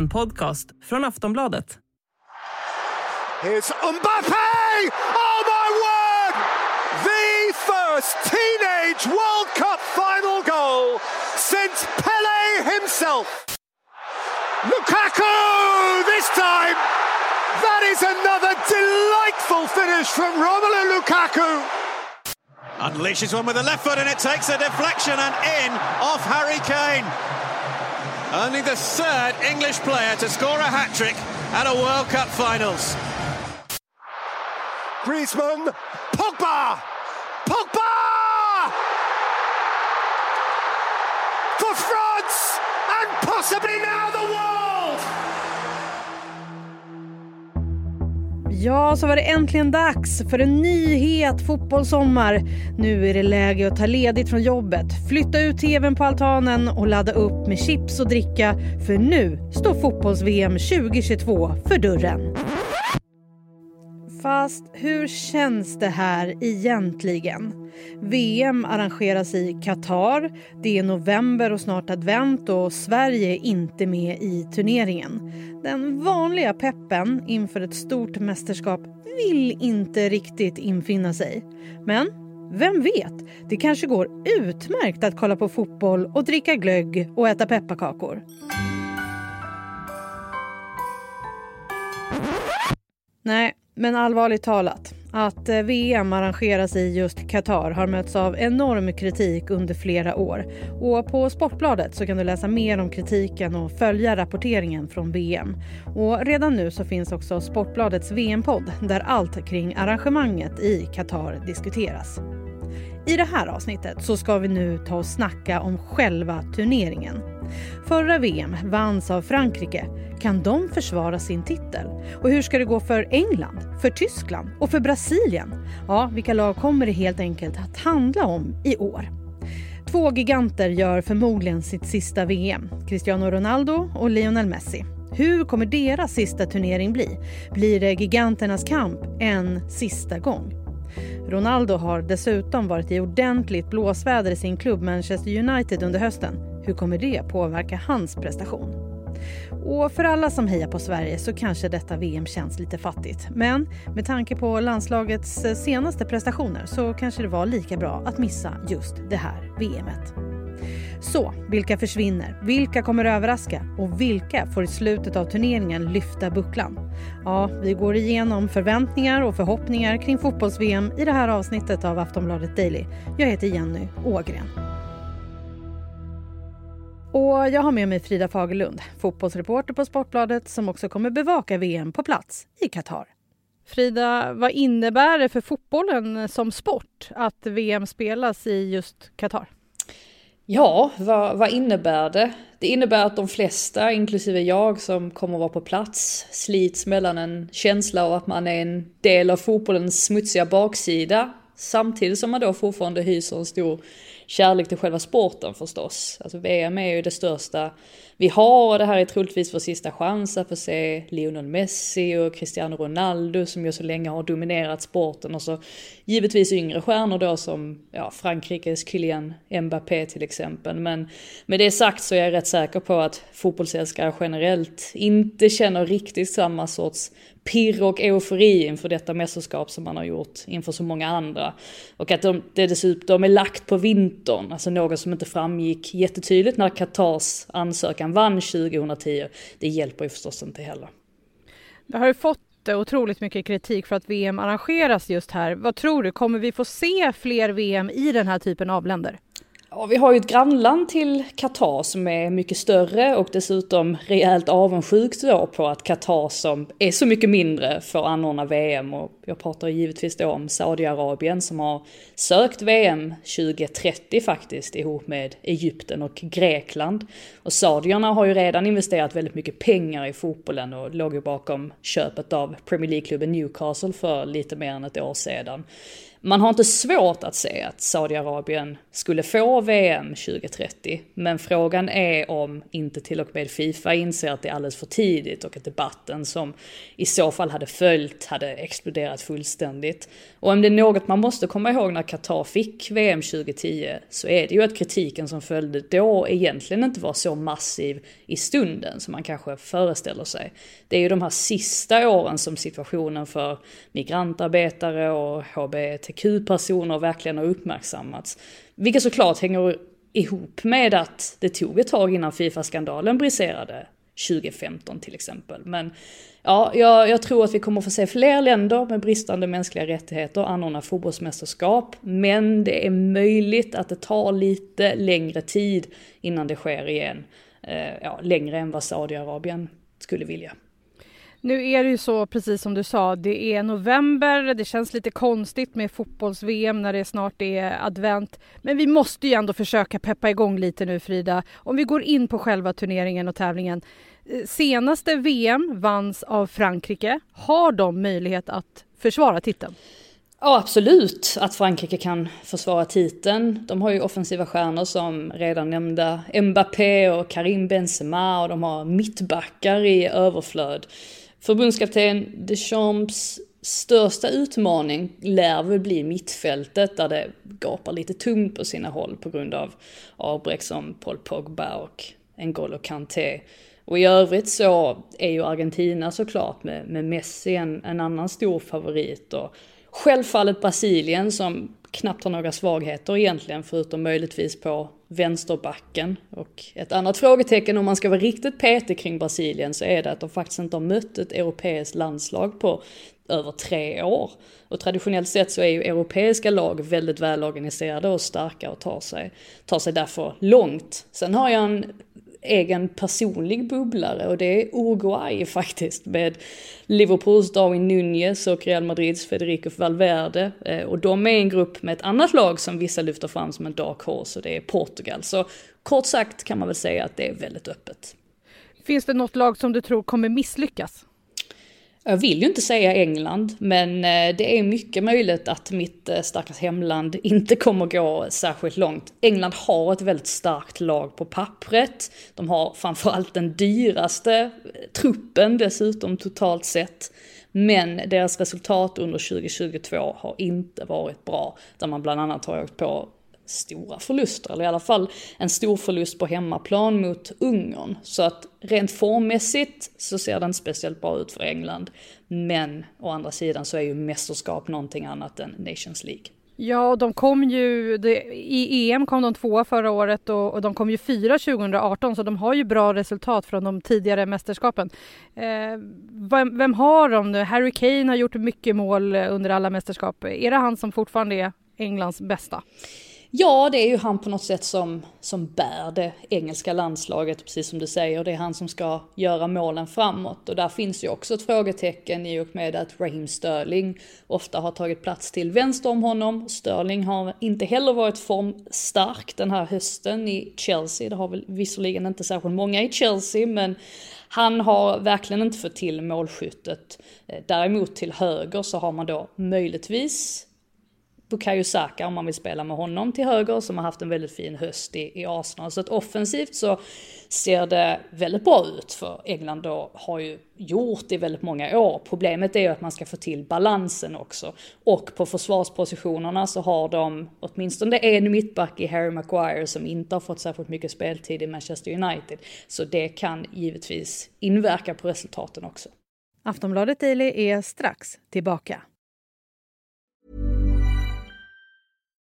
En podcast från Aftonbladet. Here's Mbappe! Oh my word! The first teenage World Cup final goal since Pele himself. Lukaku this time. That is another delightful finish from Romelu Lukaku. Unleashes one with the left foot and it takes a deflection and in off Harry Kane. Only the third English player to score a hat trick at a World Cup finals. Griezmann, Pogba, Pogba for France and possibly now the world. Ja, så var det äntligen dags för en ny het fotbollssommar. Nu är det läge att ta ledigt från jobbet, flytta ut tvn på altanen och ladda upp med chips och dricka. För nu står fotbolls-VM 2022 för dörren. Fast hur känns det här egentligen? VM arrangeras i Qatar. Det är november och snart advent och Sverige är inte med i turneringen. Den vanliga peppen inför ett stort mästerskap vill inte riktigt infinna sig. Men vem vet, det kanske går utmärkt att kolla på fotboll och dricka glögg och äta pepparkakor. Nej, men allvarligt talat. Att eh, VM arrangeras i just Qatar har mötts av enorm kritik under flera år. Och på Sportbladet så kan du läsa mer om kritiken och följa rapporteringen från VM. Och redan nu så finns också Sportbladets VM-podd där allt kring arrangemanget i Qatar diskuteras. I det här avsnittet så ska vi nu ta och snacka om själva turneringen. Förra VM vanns av Frankrike. Kan de försvara sin titel? Och hur ska det gå för England, för Tyskland och för Brasilien? Ja, vilka lag kommer det helt enkelt att handla om i år? Två giganter gör förmodligen sitt sista VM. Cristiano Ronaldo och Lionel Messi. Hur kommer deras sista turnering bli? Blir det giganternas kamp en sista gång? Ronaldo har dessutom varit i ordentligt blåsväder i sin klubb Manchester United under hösten. Hur kommer det påverka hans prestation? Och för alla som hejar på Sverige så kanske detta VM känns lite fattigt. Men med tanke på landslagets senaste prestationer så kanske det var lika bra att missa just det här VMet. Så, vilka försvinner? Vilka kommer överraska? Och vilka får i slutet av turneringen lyfta bucklan? Ja, vi går igenom förväntningar och förhoppningar kring fotbolls-VM i det här avsnittet av Aftonbladet Daily. Jag heter Jenny Ågren. Och jag har med mig Frida Fagerlund, fotbollsreporter på Sportbladet som också kommer bevaka VM på plats i Qatar. Frida, vad innebär det för fotbollen som sport att VM spelas i just Qatar? Ja, vad, vad, innebär det? Det innebär att de flesta, inklusive jag som kommer vara på plats, slits mellan en känsla av att man är en del av fotbollens smutsiga baksida, samtidigt som man då fortfarande hyser en stor kärlek till själva sporten förstås. Alltså VM är ju det största vi har och det här är troligtvis vår sista chans att få se Lionel Messi och Cristiano Ronaldo som ju så länge har dominerat sporten och så givetvis yngre stjärnor då som ja, Frankrikes Kylian Mbappé till exempel. Men med det sagt så är jag rätt säker på att fotbollsälskare generellt inte känner riktigt samma sorts pirr och eufori inför detta mästerskap som man har gjort inför så många andra. Och att de, det dessutom är lagt på vintern, alltså något som inte framgick jättetydligt när Qatars ansökan vann 2010. Det hjälper ju förstås inte heller. Det har ju fått eh, otroligt mycket kritik för att VM arrangeras just här. Vad tror du, kommer vi få se fler VM i den här typen av länder? Ja, vi har ju ett grannland till Qatar som är mycket större och dessutom rejält avundsjukt då på att Qatar som är så mycket mindre får anordna VM och jag pratar givetvis då om Saudiarabien som har sökt VM 2030 faktiskt ihop med Egypten och Grekland. Och saudierna har ju redan investerat väldigt mycket pengar i fotbollen och låg ju bakom köpet av Premier League-klubben Newcastle för lite mer än ett år sedan. Man har inte svårt att se att Saudiarabien skulle få VM 2030, men frågan är om inte till och med Fifa inser att det är alldeles för tidigt och att debatten som i så fall hade följt hade exploderat fullständigt. Och om det är något man måste komma ihåg när Qatar fick VM 2010 så är det ju att kritiken som följde då egentligen inte var så massiv i stunden som man kanske föreställer sig. Det är ju de här sista åren som situationen för migrantarbetare och hbtq-personer verkligen har uppmärksammats. Vilket såklart hänger ihop med att det tog ett tag innan Fifa-skandalen briserade 2015 till exempel. Men ja, jag, jag, tror att vi kommer få se fler länder med bristande mänskliga rättigheter anordna fotbollsmästerskap. Men det är möjligt att det tar lite längre tid innan det sker igen. Eh, ja, längre än vad Saudiarabien skulle vilja. Nu är det ju så, precis som du sa, det är november, det känns lite konstigt med fotbolls-VM när det snart är advent. Men vi måste ju ändå försöka peppa igång lite nu Frida. Om vi går in på själva turneringen och tävlingen. Eh, senaste VM vanns av Frankrike. Har de möjlighet att försvara titeln? Ja, absolut att Frankrike kan försvara titeln. De har ju offensiva stjärnor som redan nämnda Mbappé och Karim Benzema och de har mittbackar i överflöd. Förbundskapten Deschamps största utmaning lär väl bli mittfältet där det gapar lite tungt på sina håll på grund av avbräck som Paul Pogba och N'Golo Kanté. Och i övrigt så är ju Argentina såklart med, med Messi en, en annan stor favorit och självfallet Brasilien som knappt har några svagheter egentligen förutom möjligtvis på vänsterbacken. Och ett annat frågetecken om man ska vara riktigt petig kring Brasilien så är det att de faktiskt inte har mött ett europeiskt landslag på över tre år. Och traditionellt sett så är ju europeiska lag väldigt välorganiserade och starka och tar sig, tar sig därför långt. Sen har jag en egen personlig bubblare och det är Uruguay faktiskt med Liverpools Darwin Nunez och Real Madrids Federico Valverde. Eh, och de är en grupp med ett annat lag som vissa lyfter fram som en dark horse och det är Portugal. Så kort sagt kan man väl säga att det är väldigt öppet. Finns det något lag som du tror kommer misslyckas? Jag vill ju inte säga England, men eh, det är mycket möjligt att mitt eh, stackars hemland inte kommer gå särskilt långt. England har ett väldigt starkt lag på pappret. De har framförallt den dyraste eh, truppen dessutom totalt sett. Men deras resultat under 2022 har inte varit bra, där man bland annat har åkt på stora förluster, eller i alla fall en stor förlust på hemmaplan mot Ungern. Så att rent formmässigt så ser det inte speciellt bra ut för England. Men å andra sidan så är ju mästerskap någonting annat än Nations League. Ja, de kom ju, det, i EM kom de tvåa förra året och, och, de kom ju fyra 2018 så de har ju bra resultat från de tidigare mästerskapen. Eh, vem, vem, har de nu? Harry Kane har gjort mycket mål under alla mästerskap. Är det han som fortfarande är Englands bästa? Ja, det är ju han på något sätt som, som bär det engelska landslaget, precis som du säger. Det är han som ska göra målen framåt. Och där finns ju också ett frågetecken i och med att Raheem Sterling ofta har tagit plats till vänster om honom. Sterling har inte heller varit formstark den här hösten i Chelsea. Det har väl visserligen inte särskilt många i Chelsea, men han har verkligen inte fått till målskyttet. Eh, däremot till höger så har man då möjligtvis Bukayo Saka om man vill spela med honom till höger som har haft en väldigt fin höst i, i Arsenal. Så att offensivt så ser det väldigt bra ut för England då har ju gjort i väldigt många år. Problemet är ju att man ska få till balansen också. Och på försvarspositionerna så har de åtminstone en mittback i Harry Maguire som inte har fått särskilt mycket speltid i Manchester United. Så det kan givetvis inverka på resultaten också. Aftonbladet Daily är strax tillbaka.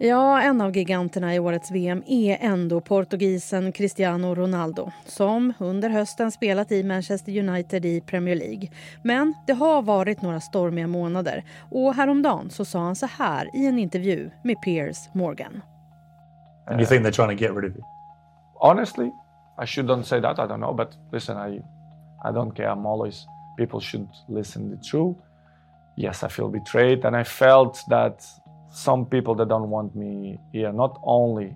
Ja, en av giganterna i årets VM är ändå portugisen Cristiano Ronaldo som under hösten spelat i Manchester United i Premier League. Men det har varit några stormiga månader och häromdagen så sa han så här i en intervju med Piers Morgan. And you think they're trying to get rid of you? Honestly, I shouldn't say that. I don't know, but listen, I I don't care. I'm always people should listen the truth. Yes, I feel betrayed, and I felt that some people that don't want me here, not only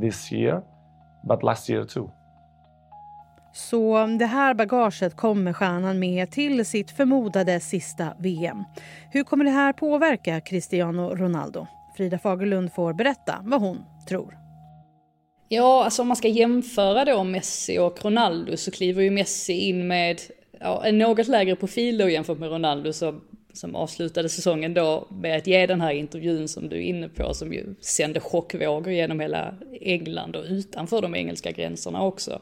this year, but last year too. Så det här bagaget kommer stjärnan med till sitt förmodade sista VM. Hur kommer det här påverka Cristiano Ronaldo? Frida Fagerlund får berätta vad hon tror. Ja, alltså om man ska jämföra då Messi och Ronaldo så kliver ju Messi in med ja, en något lägre profil då jämfört med Ronaldo som, som avslutade säsongen då med att ge den här intervjun som du är inne på som ju sände chockvågor genom hela England och utanför de engelska gränserna också.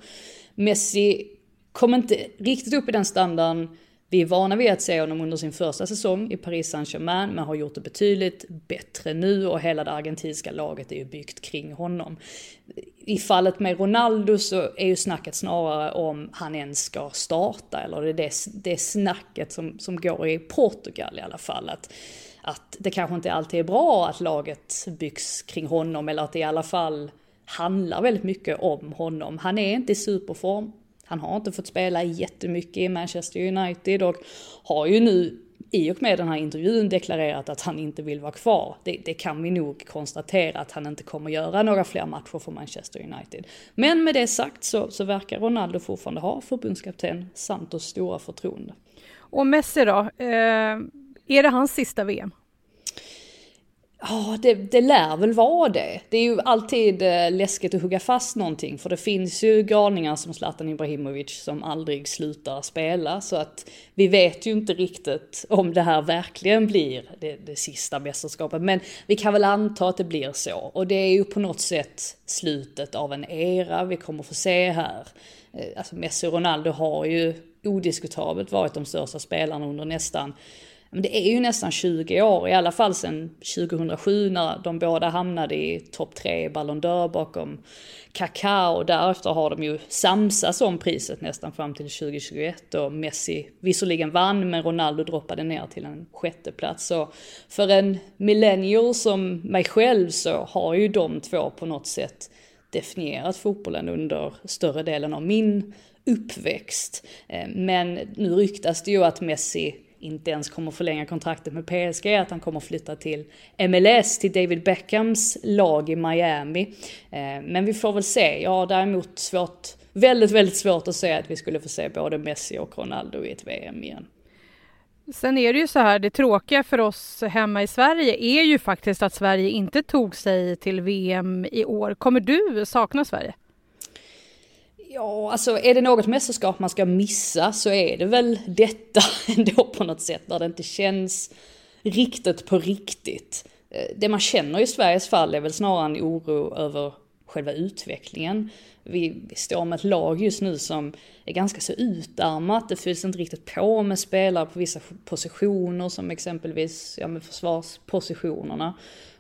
Messi kom inte riktigt upp i den standarden vi är vana vid att se honom under sin första säsong i Paris Saint-Germain, men har gjort det betydligt bättre nu och hela det argentinska laget är ju byggt kring honom. I fallet med Ronaldo så är ju snacket snarare om han ens ska starta, eller det är det, det snacket som, som går i Portugal i alla fall. Att, att det kanske inte alltid är bra att laget byggs kring honom, eller att det i alla fall handlar väldigt mycket om honom. Han är inte i superform, han har inte fått spela jättemycket i Manchester United och har ju nu i och med den här intervjun deklarerat att han inte vill vara kvar. Det, det, kan vi nog konstatera att han inte kommer göra några fler matcher för Manchester United. Men med det sagt så, så verkar Ronaldo fortfarande ha förbundskapten Santos stora förtroende. Och Messi då? Eh, är det hans sista VM? Ja, det, det lär väl vara det. Det är ju alltid eh, läskigt att hugga fast någonting för det finns ju galningar som Zlatan Ibrahimovic som aldrig slutar spela så att vi vet ju inte riktigt om det här verkligen blir det, det sista mästerskapet men vi kan väl anta att det blir så och det är ju på något sätt slutet av en era vi kommer få se här. Eh, alltså Messi och Ronaldo har ju odiskutabelt varit de största spelarna under nästan men det är ju nästan 20 år, i alla fall sedan 2007 när de båda hamnade i topp 3 i Ballon d'Or bakom Kaká och därefter har de ju samsats om priset nästan fram till 2021 och Messi visserligen vann men Ronaldo droppade ner till en sjätteplats. Så för en millennial som mig själv så har ju de två på något sätt definierat fotbollen under större delen av min uppväxt. Eh, men nu ryktas det ju att Messi inte ens kommer förlänga kontraktet med PSG, att han kommer flytta till MLS, till David Beckhams lag i Miami. Eh, men vi får väl se. Jag har däremot svårt, väldigt, väldigt svårt att säga att vi skulle få se både Messi och Ronaldo i ett VM igen. Sen är det ju så här, det tråkiga för oss hemma i Sverige är ju faktiskt att Sverige inte tog sig till VM i år. Kommer du sakna Sverige? Ja, alltså är det något mästerskap man ska missa så är det väl detta ändå på något sätt, där det inte känns riktigt på riktigt. Eh, det man känner i Sveriges fall är väl snarare en oro över själva utvecklingen. Vi, vi står med ett lag just nu som är ganska så utarmat, det fylls inte riktigt på med spelare på vissa positioner som exempelvis ja, med försvarspositionerna.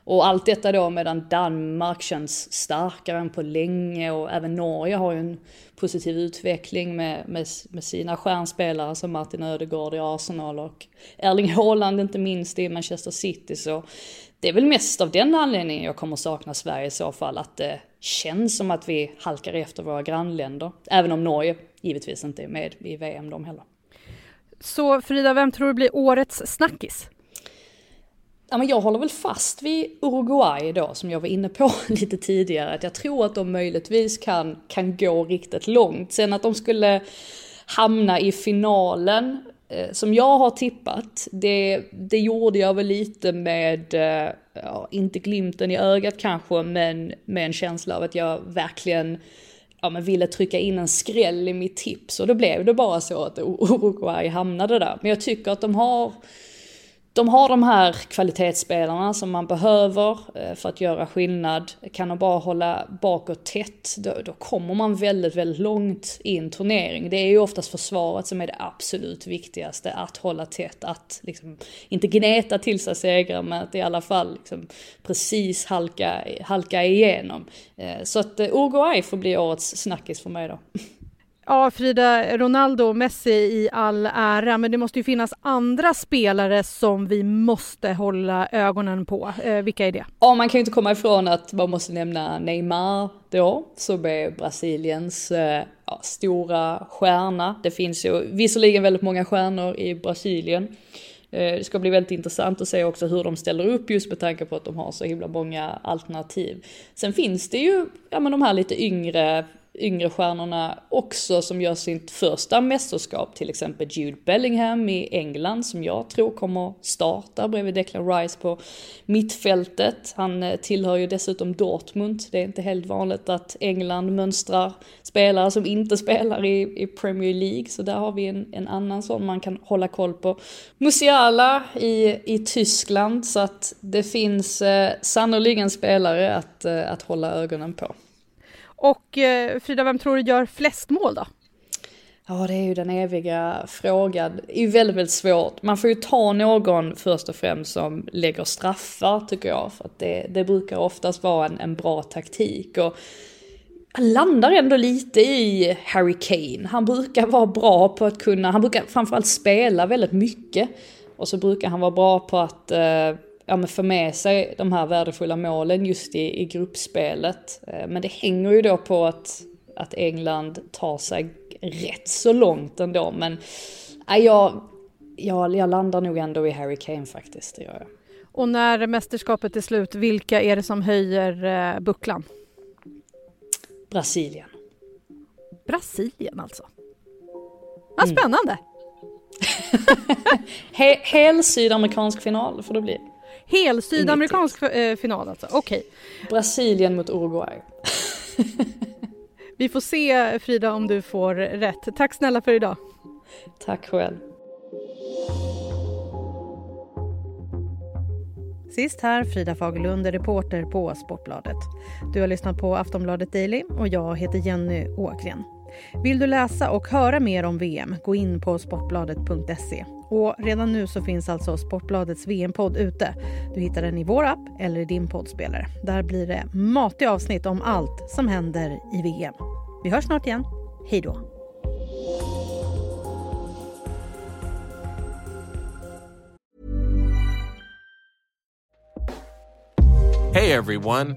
Och allt detta då medan Danmark känns starkare än på länge och även Norge har ju en positiv utveckling med, med, med sina stjärnspelare som Martin Ödegaard i Arsenal och Erling Haaland inte minst i Manchester City. Så det är väl mest av den anledningen jag kommer sakna Sverige i så fall, att det känns som att vi halkar efter våra grannländer. Även om Norge givetvis inte är med i VM de heller. Så Frida, vem tror du blir årets snackis? Ja, men jag håller väl fast vid Uruguay då, som jag var inne på lite tidigare. Att jag tror att de möjligtvis kan, kan gå riktigt långt. Sen att de skulle hamna i finalen, eh, som jag har tippat, det, det gjorde jag väl lite med, eh, ja, inte glimten i ögat kanske, men med en känsla av att jag verkligen ja, men ville trycka in en skräll i mitt tips. Och då blev det bara så att Uruguay hamnade där. Men jag tycker att de har de har de här kvalitetsspelarna som man behöver eh, för att göra skillnad. Kan de bara hålla bakåt tätt, då, då, kommer man väldigt, väldigt långt i en turnering. Det är ju oftast försvaret som är det absolut viktigaste, att hålla tätt, att liksom, inte gneta till sig segrar, men att i alla fall liksom, precis halka, halka igenom. Eh, så att eh, Uruguay får bli årets snackis för mig då. Ja, Frida, Ronaldo och Messi i all ära, men det måste ju finnas andra spelare som vi måste hålla ögonen på. Eh, vilka är det? Ja, man kan ju inte komma ifrån att man måste nämna Neymar då, som är Brasiliens eh, ja, stora stjärna. Det finns ju visserligen väldigt många stjärnor i Brasilien. Eh, det ska bli väldigt intressant att se också hur de ställer upp just med tanke på att de har så himla många alternativ. Sen finns det ju, ja men de här lite yngre yngre stjärnorna också som gör sitt första mästerskap, till exempel Jude Bellingham i England som jag tror kommer starta bredvid Declan Rice på mittfältet. Han eh, tillhör ju dessutom Dortmund. Det är inte helt vanligt att England mönstrar spelare som inte spelar i, i Premier League, så där har vi en, en annan sån man kan hålla koll på. Musiala i, i Tyskland, så att det finns eh, sannoliken spelare att, eh, att hålla ögonen på. Och eh, Frida, vem tror du gör flest mål då? Ja, det är ju den eviga frågan. Det är ju väldigt, väldigt svårt. Man får ju ta någon först och främst som lägger straffar tycker jag. För att det, det brukar oftast vara en, en bra taktik. Och han landar ändå lite i Harry Kane. Han brukar vara bra på att kunna, han brukar framförallt spela väldigt mycket. Och så brukar han vara bra på att eh, ja, men få med sig de här värdefulla målen just i, i gruppspelet. Eh, men det hänger ju då på att, att England tar sig rätt så långt ändå. Men ja, jag, jag, jag landar nog ändå i Harry Kane faktiskt, det gör jag. Och när mästerskapet är slut, vilka är det som höjer eh, bucklan? Brasilien. Brasilien alltså? Vad mm. spännande! Mm. He hel sydamerikansk final får det bli. Hel sydamerikansk eh, final alltså, okej. Okay. Brasilien mot Uruguay. Vi får se Frida om du får rätt. Tack snälla för idag. Tack själv. Sist här Frida Fagerlund, reporter på Sportbladet. Du har lyssnat på Aftonbladet Daily och jag heter Jenny Ågren. Vill du läsa och höra mer om VM, gå in på sportbladet.se. Och redan nu så finns alltså Sportbladets VM-podd ute. Du hittar den i vår app eller i din poddspelare. Där blir det matiga avsnitt om allt som händer i VM. Vi hörs snart igen. Hej då! Hej, everyone,